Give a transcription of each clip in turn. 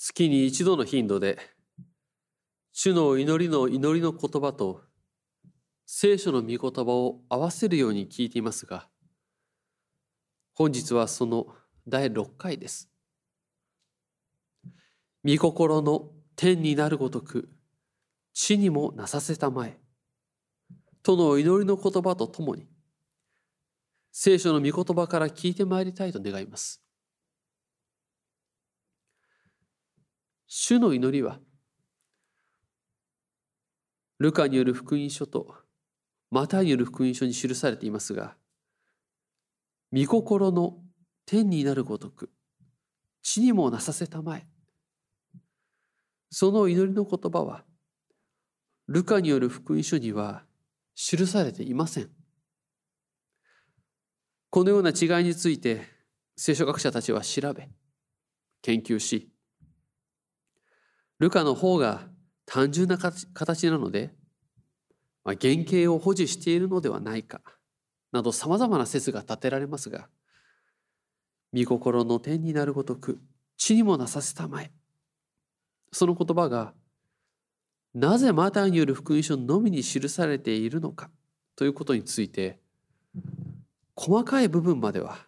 月に一度の頻度で、主の祈りの祈りの言葉と聖書の御言葉を合わせるように聞いていますが、本日はその第6回です。御心の天になるごとく、地にもなさせたまえ、との祈りの言葉とともに、聖書の御言葉から聞いてまいりたいと願います。主の祈りは、ルカによる福音書とマタイによる福音書に記されていますが、御心の天になるごとく、地にもなさせたまえ。その祈りの言葉は、ルカによる福音書には記されていません。このような違いについて聖書学者たちは調べ、研究し、ルカの方が単純な形なので、まあ、原型を保持しているのではないかなどさまざまな説が立てられますが御心の天になるごとく地にもなさせたまえその言葉がなぜマタイによる福音書のみに記されているのかということについて細かい部分までは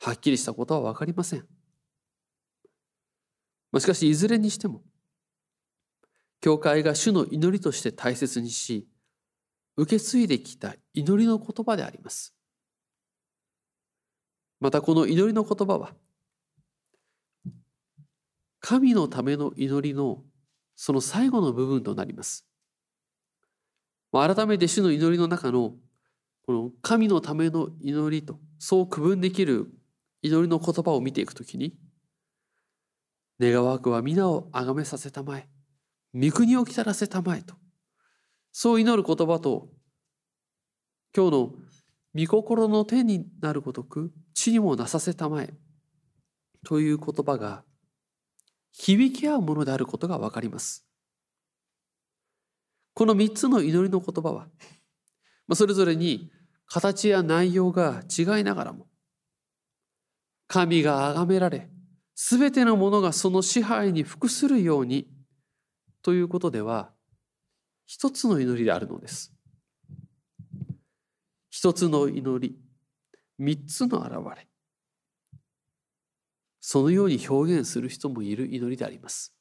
はっきりしたことは分かりません。しかしいずれにしても教会が主の祈りとして大切にし、受け継いできた祈りの言葉であります。またこの祈りの言葉は、神のための祈りのその最後の部分となります。改めて主の祈りの中のこの神のための祈りとそう区分できる祈りの言葉を見ていくときに願わくは皆を崇めさせたまえ御国を来たらせたまえと。そう祈る言葉と、今日の御心の天になるごとく、地にもなさせたまえという言葉が響き合うものであることがわかります。この三つの祈りの言葉は、それぞれに形や内容が違いながらも、神が崇められ、すべてのものがその支配に服するようにということでは一つの祈りであるのです。一つの祈り、三つの現れ。そのように表現する人もいる祈りであります。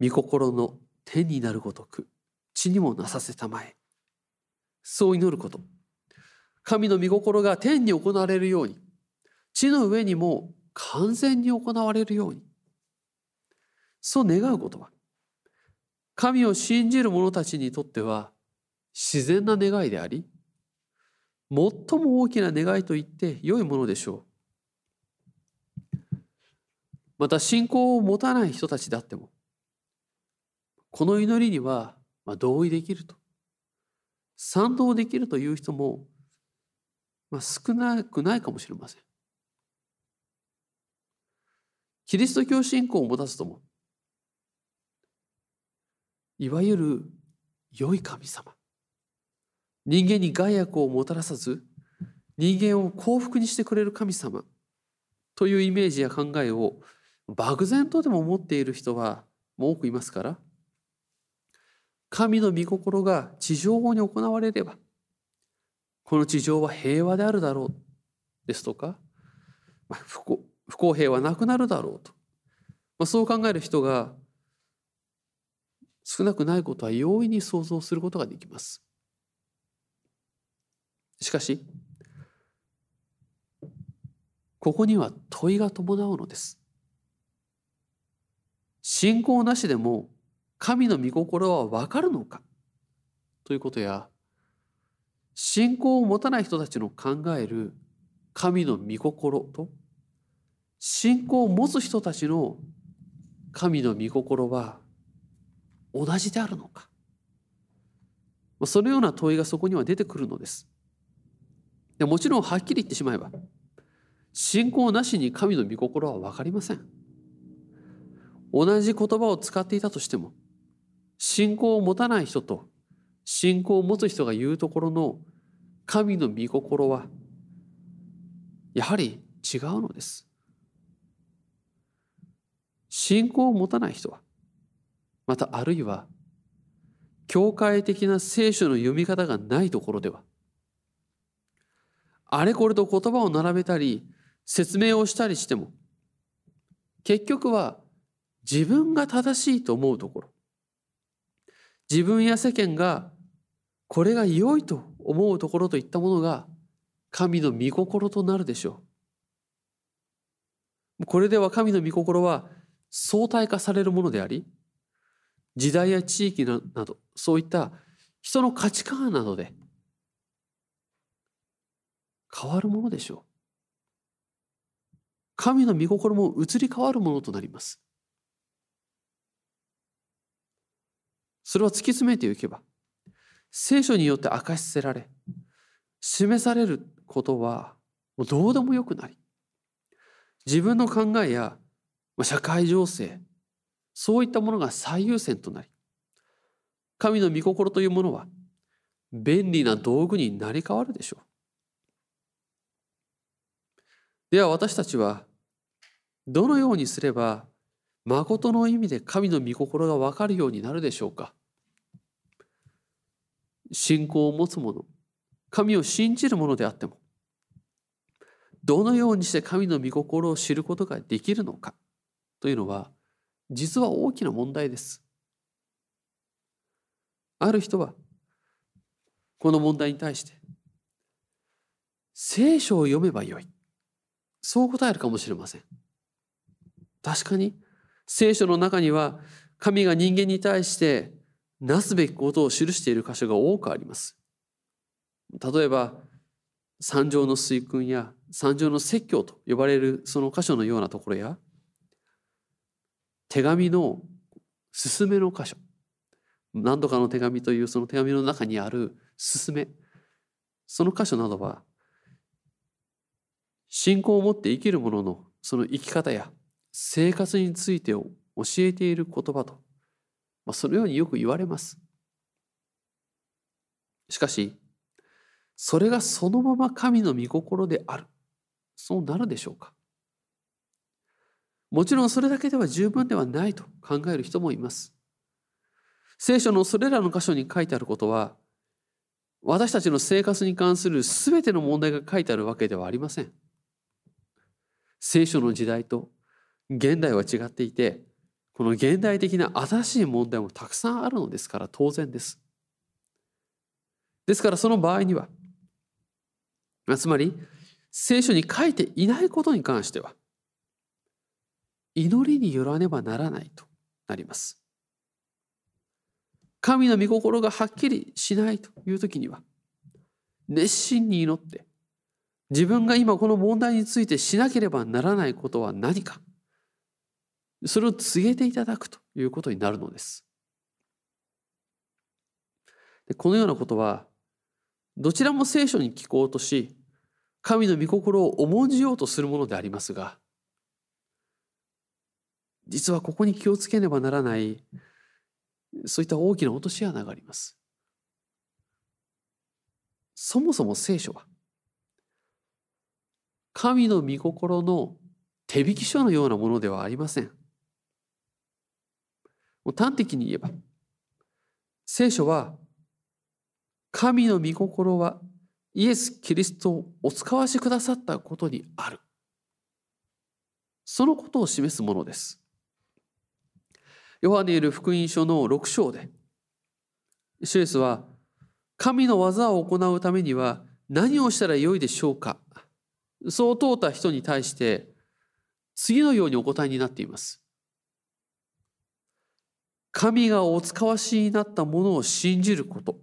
御心の天になるごとく、地にもなさせたまえ。そう祈ること。神の御心が天に行われるように、地の上にも完全に行われるように。そう願うことは。神を信じる者たちにとっては自然な願いであり最も大きな願いと言って良いものでしょう。また信仰を持たない人たちであってもこの祈りには同意できると。賛同できるという人も、少なくないかもしれません。キリスト教信仰を持たずともいわゆる良い神様。人間に害悪をもたらさず人間を幸福にしてくれる神様というイメージや考えを漠然とでも持っている人はもう多くいますから神の御心が地上に行われればこの地上は平和であるだろうですとか不公平はなくなるだろうと、ま、そう考える人が少なくないことは容易に想像することができます。しかし、ここには問いが伴うのです。信仰なしでも神の御心はわかるのか？ということや、信仰を持たない人たちの考える神の御心と、信仰を持つ人たちの神の御心は同じであるのか。そのような問いがそこには出てくるのです。でもちろんはっきり言ってしまえば信仰なしに神の御心は分かりません。同じ言葉を使っていたとしても信仰を持たない人と信仰を持つ人が言うところの神の御心はやはり違うのです。信仰を持たない人はまたあるいは教会的な聖書の読み方がないところではあれこれと言葉を並べたり説明をしたりしても結局は自分が正しいと思うところ自分や世間がこれが良いと思うところといったものが神の御心となるでしょう。これでは神の御心は相対化されるものであり時代や地域などそういった人の価値観などで変わるものでしょう。神の御心も移り変わるものとなります。それは突き詰めていけば聖書によって明かしせられ示されることはもうどうでもよくなり自分の考えや社会情勢そういったものが最優先となり神の御心というものは便利な道具になり変わるでしょう。では私たちはどのようにすれば誠の意味で神の御心が分かるようになるでしょうか信仰を持つ者神を信じる者であってもどのようにして神の御心を知ることができるのかというのは実は大きな問題です。ある人はこの問題に対して聖書を読めばよいそう答えるかもしれません。確かに聖書の中には神が人間に対してなすべきことを記している箇所が多くあります。例えば三条の水訓や三条の説教と呼ばれるその箇所のようなところや手紙の勧めの箇所。何度かの手紙というその手紙の中にある勧め。その箇所などは信仰を持って生きる者のその生き方や生活についてを教えている言葉と、まあ、そのようによく言われます。しかしそれがそのまま神の御心である。そうなるでしょうか。もちろんそれだけでは十分ではないと考える人もいます。聖書のそれらの箇所に書いてあることは、私たちの生活に関する全ての問題が書いてあるわけではありません。聖書の時代と現代は違っていて、この現代的な新しい問題もたくさんあるのですから当然です。ですからその場合には、つまり聖書に書いていないことに関しては、祈りによらねばならないとなります。神の御心がはっきりしないという時には熱心に祈って自分が今この問題についてしなければならないことは何かそれを告げていただくということになるのです。このようなことはどちらも聖書に聞こうとし神の御心を重んじようとするものでありますが実はここに気をつけねばならないそういった大きな落とし穴があります。そもそも聖書は神の御心の手引き書のようなものではありません。端的に言えば聖書は神の御心はイエス・キリストをお使わしくださったことにある。そのことを示すものです。ヨハネいる福音書の6章で、シュエスは、神の技を行うためには何をしたらよいでしょうか？そう問うた人に対して、次のようにお答えになっています。神がお使わしになったものを信じること。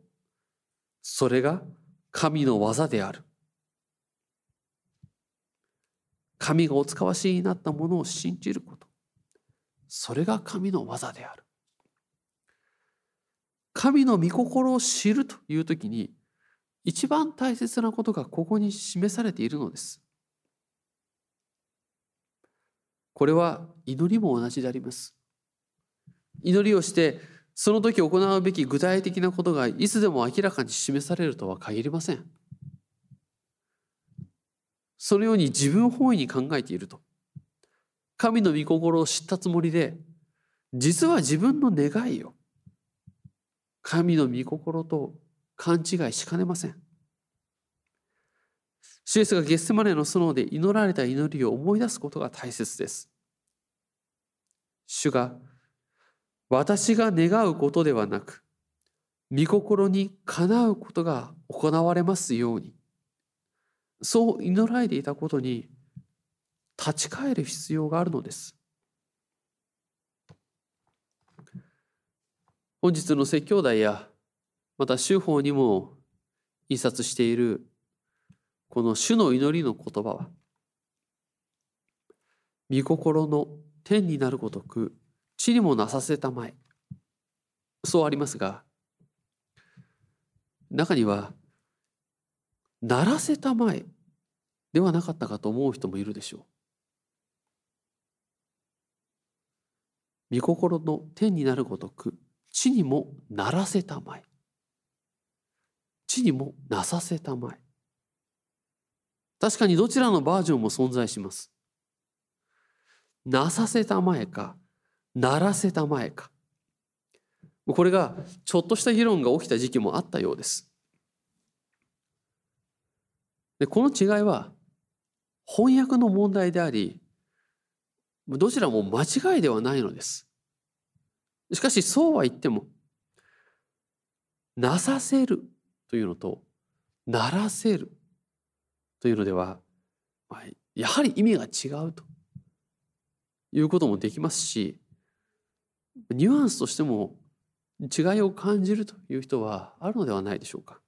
それが神の技である。神がお使わしになったものを信じること。それが神の技である。神の御心を知るという時に一番大切なことがここに示されているのです。これは祈りも同じであります。祈りをしてその時行うべき具体的なことがいつでも明らかに示されるとは限りません。そのように自分本位に考えていると神の御心を知ったつもりで実は自分の願いを神の御心と勘違いしかねません。シエスがゲッセマネの園で祈られた祈りを思い出すことが大切です。主が私が願うことではなく御心にかなうことが行われますようにそう祈られていたことに立ち返る必要があるのです。本日の説教題やまた修法にも印刷しているこの主の祈りの言葉は御心の天になるごとく地にもなさせたまえそうありますが中にはならせたまえではなかったかと思う人もいるでしょう。御心の天になるごとく地にもならせたまえ地にもなさせたまえ確かにどちらのバージョンも存在します。なさせたまえかならせたまえかこれがちょっとした議論が起きた時期もあったようです。でこの違いは翻訳の問題でありどちらも間違いではないのです。しかしそうは言ってもなさせるというのとならせるというのではやはり意味が違うということもできますしニュアンスとしても違いを感じるという人はあるのではないでしょうか。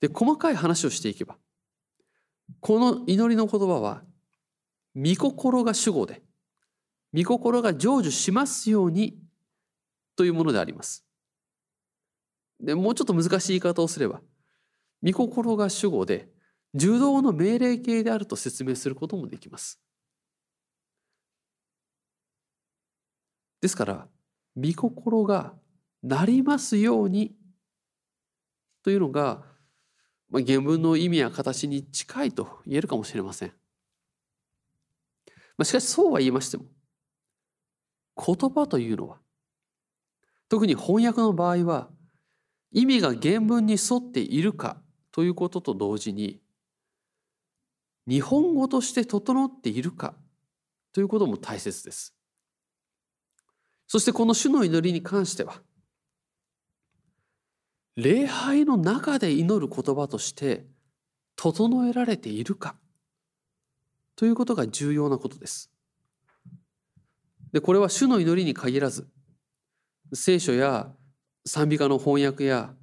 で細かい話をしていけばこの祈りの言葉は御心が主語で御心が成就しますようにというものであります。でもうちょっと難しい言い方をすれば御心が主語で受動の命令形であると説明することもできます。ですから御心がなりますようにというのが、まあ、原文の意味や形に近いと言えるかもしれません。まあ、しかしそうは言いましても言葉というのは特に翻訳の場合は意味が原文に沿っているかということと同時に日本語として整っているかということも大切です。そしてこの主の祈りに関しては礼拝の中で祈る言葉として整えられているかということが重要なことです。でこれは主の祈りに限らず聖書や賛美歌の翻訳や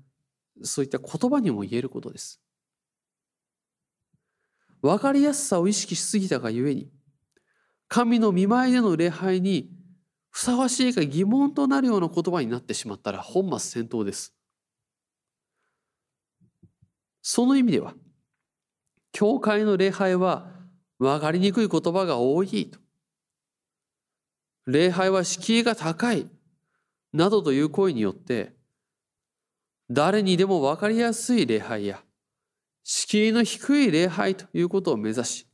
そういった言葉にも言えることです。分かりやすさを意識しすぎたがゆえに神の見舞いでの礼拝にふさわしいか疑問となるような言葉になってしまったら本末転倒です。その意味では教会の礼拝は分かりにくい言葉が多いと礼拝は敷居が高いなどという声によって誰にでも分かりやすい礼拝や敷居の低い礼拝ということを目指し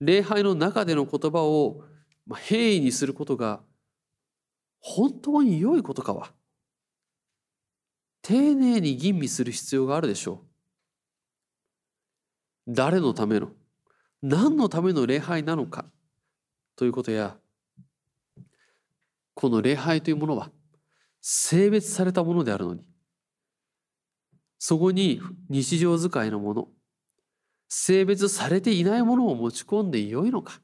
礼拝の中での言葉を平易にすることが本当に良いことかは丁寧に吟味する必要があるでしょう。誰のための何のための礼拝なのか？ということやこの礼拝というものは性別されたものであるのにそこに日常使いのもの性別されていないものを持ち込んでよいのか？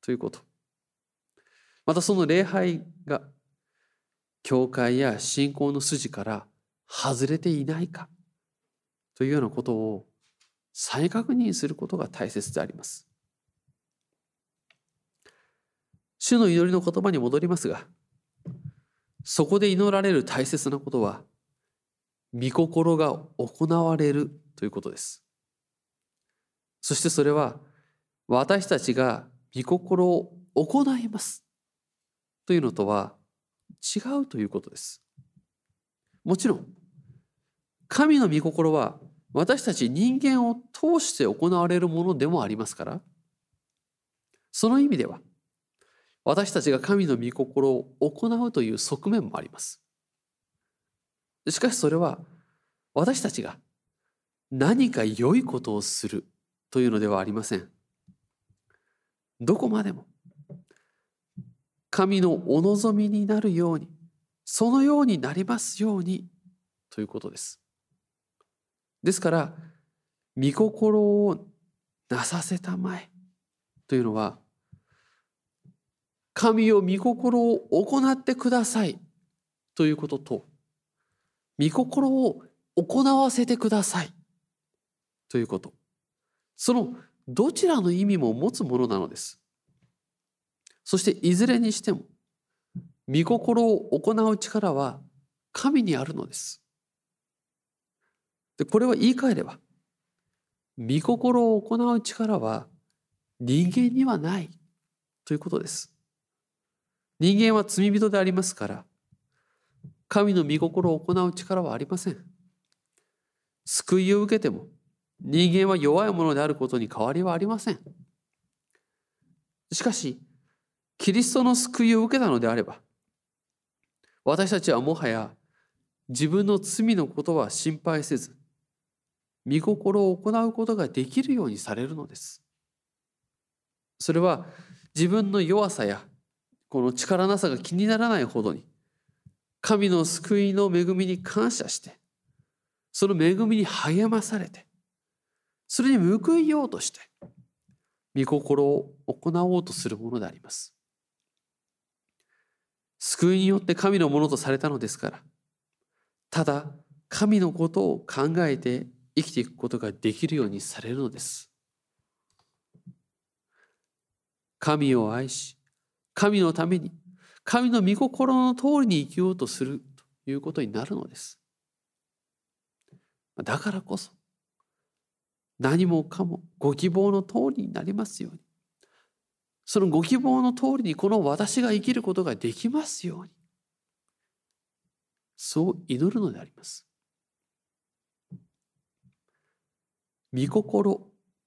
ということ。またその礼拝が教会や信仰の筋から外れていないか？というようなことを再確認することが大切であります。主の祈りの言葉に戻りますがそこで祈られる大切なことは御心が行われるということです。そしてそれは私たちが御心を行いますというのとは違うということです。もちろん神の御心は私たち人間を通して行われるものでもありますから。その意味では私たちが神の御心を行うという側面もあります。しかしそれは私たちが何か良いことをするというのではありません。どこまでも神のお望みになるようにそのようになりますようにということです。ですから御心をなさせたまえというのは神を御心を行ってくださいということと御心を行わせてくださいということ。そのどちらの意味も持つものなのです。そしていずれにしても御心を行う力は神にあるのです。でこれは言い換えれば御心を行う力は人間にはないということです。人間は罪人でありますから神の御心を行う力はありません。救いを受けても人間は弱いものであることに変わりはありません。しかしキリストの救いを受けたのであれば私たちはもはや自分の罪のことは心配せず御心を行うことができるようにされるのです。それは自分の弱さやこの力なさが気にならないほどに神の救いの恵みに感謝してその恵みに励まされてそれに報いようとして御心を行おうとするものであります。救いによって神のものとされたのですからただ神のことを考えて生きていくことができるようにされるのです。神を愛し神のために神の御心の通りに生きようとするということになるのです。だからこそ何もかもご希望の通りになりますように。そのご希望の通りにこの私が生きることができますように。そう祈るのであります。御心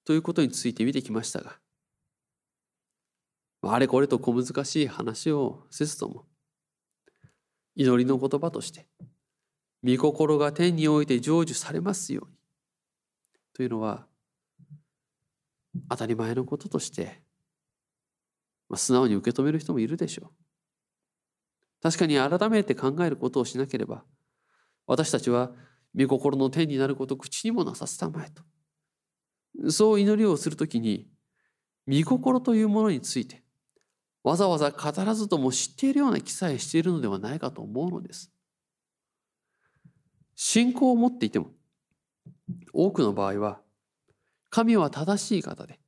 ということについて見てきましたがあれこれと小難しい話をせずとも祈りの言葉として御心が天において成就されますようにというのは当たり前のこととして、まあ、素直に受け止める人もいるでしょう。確かに改めて考えることをしなければ私たちは御心の天になることを口にもなさせたまえとそう祈りをするときに御心というものについてわざわざ語らずとも知っているような記載しているのではないかと思うのです。信仰を持っていても多くの場合は神は正しい方で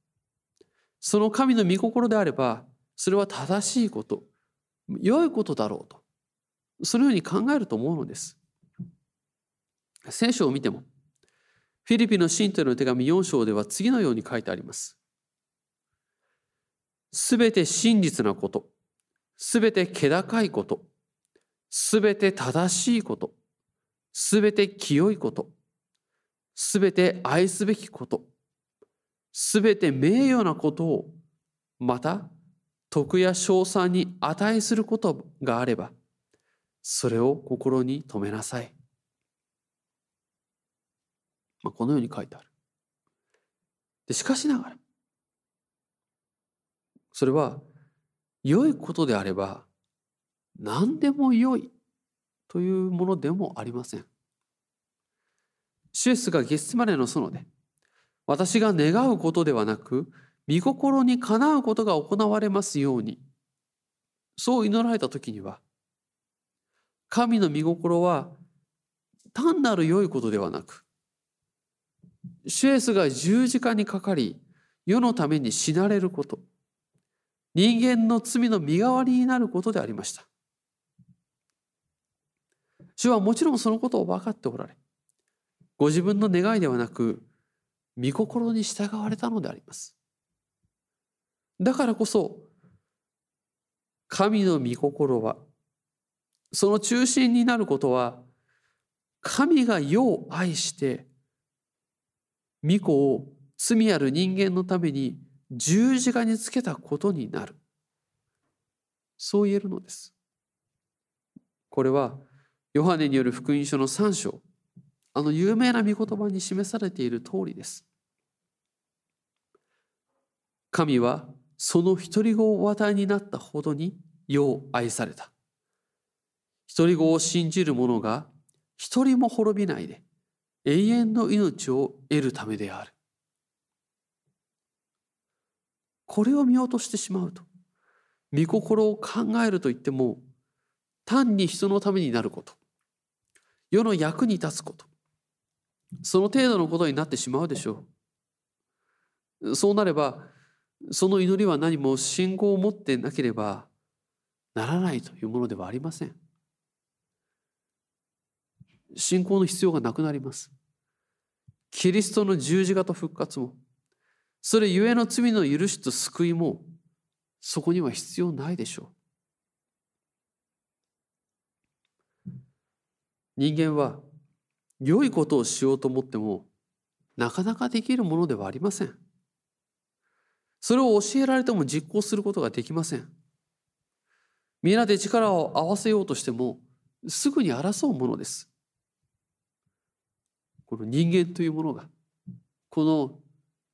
その神の御心であればそれは正しいこと良いことだろうとそのように考えると思うのです。聖書を見てもフィリピンの信徒の手紙4章では次のように書いてあります。すべて真実なこと、すべて気高いこと、すべて正しいこと、すべて清いこと、すべて愛すべきこと、すべて名誉なことを、また徳や賞賛に値することがあれば、それを心に留めなさい。まあ、このように書いてある。でしかしながら、それは良いことであれば何でも良いというものでもありません。シュエスがゲッセマネの園で私が願うことではなく御心にかなうことが行われますようにそう祈られた時には神の御心は単なる良いことではなくシュエスが十字架にかかり世のために死なれること人間の罪の身代わりになることでありました。主はもちろんそのことを分かっておられ、ご自分の願いではなく、御心に従われたのであります。だからこそ、神の御心は、その中心になることは、神が世を愛して、御子を罪ある人間のために十字架につけたことになる。そう言えるのです。これはヨハネによる福音書の3章、あの有名な御言葉に示されている通りです。神はその独り子をお与えになったほどに世を愛された。独り子を信じる者が一人も滅びないで永遠の命を得るためである。これを見落としてしまうと、御心を考えると言っても、単に人のためになること、世の役に立つこと、その程度のことになってしまうでしょう。そうなれば、その祈りは何も信仰を持ってなければならないというものではありません。信仰の必要がなくなります。キリストの十字架と復活も、それゆえの罪の許しと救いも、そこには必要ないでしょう。人間は良いことをしようと思っても、なかなかできるものではありません。それを教えられても実行することができません。皆で力を合わせようとしても、すぐに争うものです。この人間というものが、この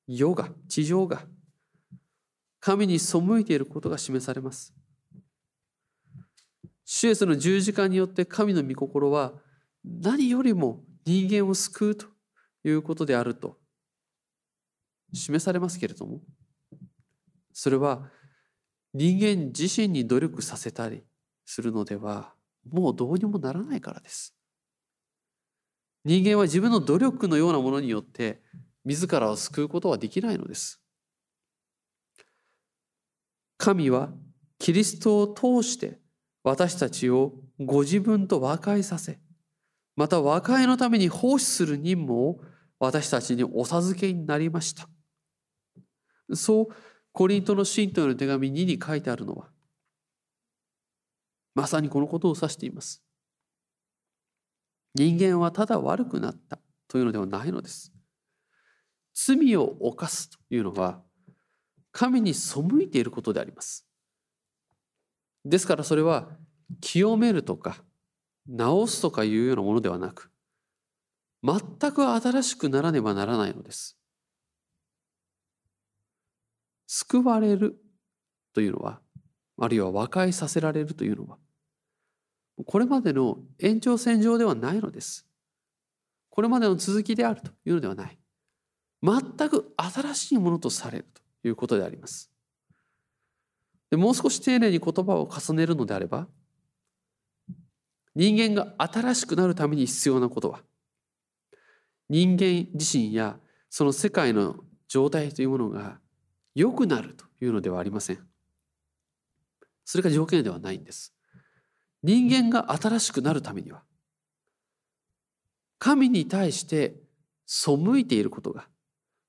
世が、地上が、神に背いていることが示されます。主イエスの十字架によって神の御心は何よりも人間を救うということであると示されますけれども、それは人間自身に努力させたりするのではもうどうにもならないからです。人間は自分の努力のようなものによって自らを救うことはできないのです。神はキリストを通して私たちをご自分と和解させ、また和解のために奉仕する任務を私たちにお授けになりました。そうコリントの信徒への手紙2に書いてあるのは、まさにこのことを指しています。人間はただ悪くなったというのではないのです。罪を犯すというのは神に背いていることであります。ですからそれは清めるとか直すとかいうようなものではなく全く新しくならねばならないのです。救われるというのはあるいは和解させられるというのはこれまでの延長線上ではないのです。これまでの続きであるというのではない。全く新しいものとされるということであります。でもう少し丁寧に言葉を重ねるのであれば、人間が新しくなるために必要なことは、人間自身やその世界の状態というものが良くなるというのではありません。それが条件ではないんです。人間が新しくなるためには神に対して背いていることが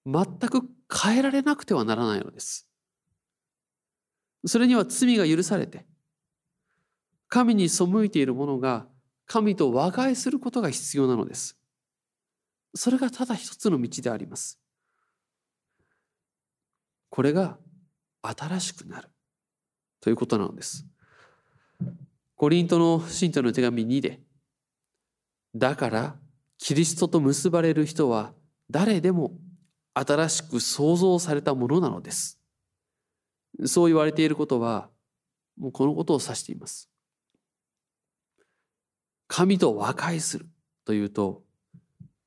全く変えられなくてはならないのです。それには罪が許されて神に背いている者が神と和解することが必要なのです。それがただ一つの道であります。これが新しくなるということなのです。コリントの信徒の手紙2で、だからキリストと結ばれる人は誰でも新しく創造されたものなのです。そう言われていることは、もうこのことを指しています。神と和解するというと、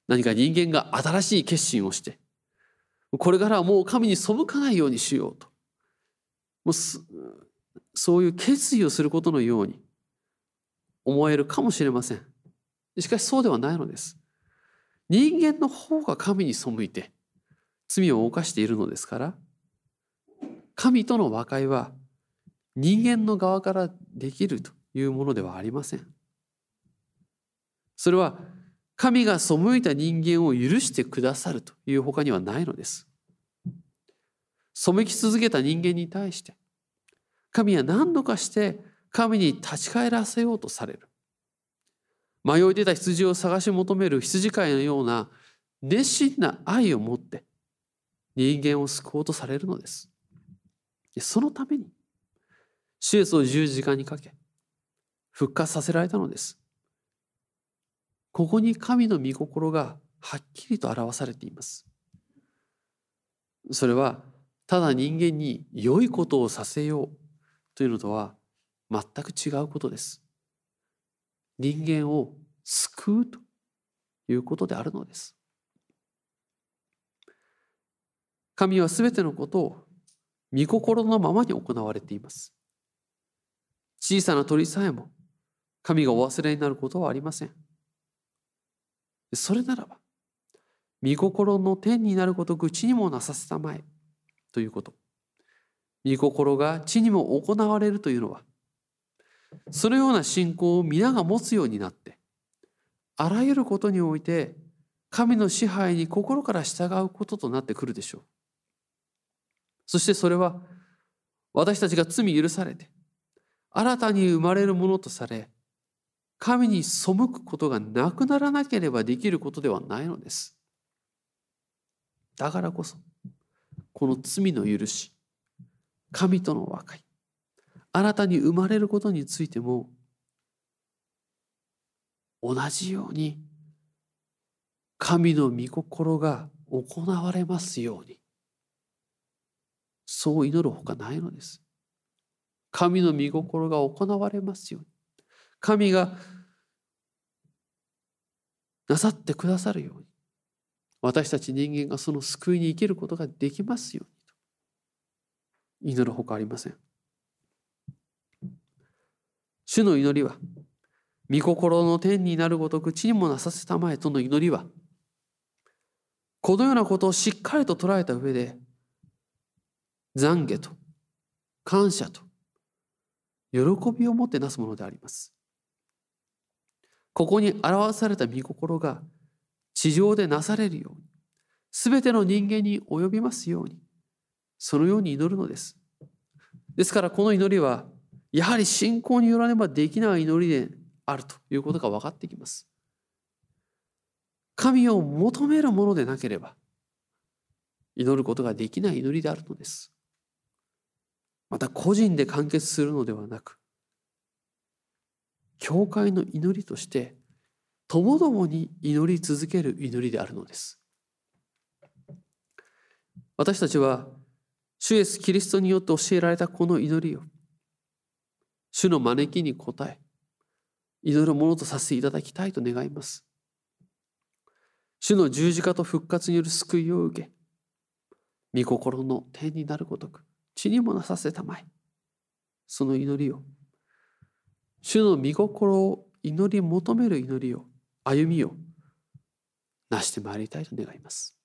何か人間が新しい決心をして、これからはもう神に背かないようにしようと。もうそういう決意をすることのように思えるかもしれません。しかしそうではないのです。人間の方が神に背いて罪を犯しているのですから、神との和解は人間の側からできるというものではありません。それは神が背いた人間を許してくださるという他にはないのです。背き続けた人間に対して、神は何度かして神に立ち返らせようとされる。迷い出た羊を探し求める羊飼いのような熱心な愛を持って人間を救おうとされるのです。そのために、主イエスを十字架にかけ、復活させられたのです。ここに神の御心がはっきりと表されています。それは、ただ人間に良いことをさせようというのとは全く違うことです。人間を救うということであるのです。神はすべてのことを御心のままに行われています。小さな鳥さえも神がお忘れになることはありません。それならば、御心の天になること口にもなさせたまえということ。御心が地にも行われるというのは、そのような信仰を皆が持つようになって、あらゆることにおいて神の支配に心から従うこととなってくるでしょう。そしてそれは私たちが罪許されて新たに生まれるものとされ神に背くことがなくならなければできることではないのです。だからこそこの罪の許し神との和解新たに生まれることについても同じように神の御心が行われますようにそう祈るほかないのです。神の御心が行われますように。神がなさってくださるように。私たち人間がその救いに生きることができますようにと。祈るほかありません。主の祈りは、御心の天になるごとく地にもなさせたまえとの祈りは、このようなことをしっかりと捉えた上で、懺悔と感謝と喜びをもってなすものであります。ここに表された御心が地上でなされるように、すべての人間に及びますように、そのように祈るのです。ですからこの祈りは、やはり信仰によらねばできない祈りであるということが分かってきます。神を求めるものでなければ、祈ることができない祈りであるのです。また個人で完結するのではなく教会の祈りとしてともどもに祈り続ける祈りであるのです私たちは主イエス・キリストによって教えられたこの祈りを主の招きに応え祈るものとさせていただきたいと願います主の十字架と復活による救いを受け御心の天になるごとく死にもなさせたまえ。その祈りを、主の御心を祈り求める祈りを、歩みを、なしてまいりたいと願います。